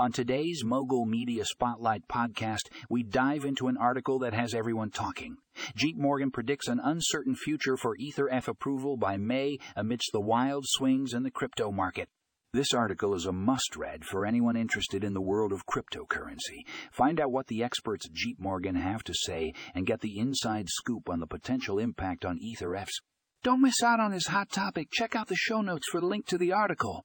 On today's Mogul Media Spotlight podcast, we dive into an article that has everyone talking. JPMorgan predicts an uncertain future for Ether ETF approval by May amidst the wild swings in the crypto market. This article is a must read for anyone interested in the world of cryptocurrency. Find out what the experts at JPMorgan have to say and get the inside scoop on the potential impact on Ether ETF's. Don't miss out on this hot topic. Check out the show notes for the link to the article.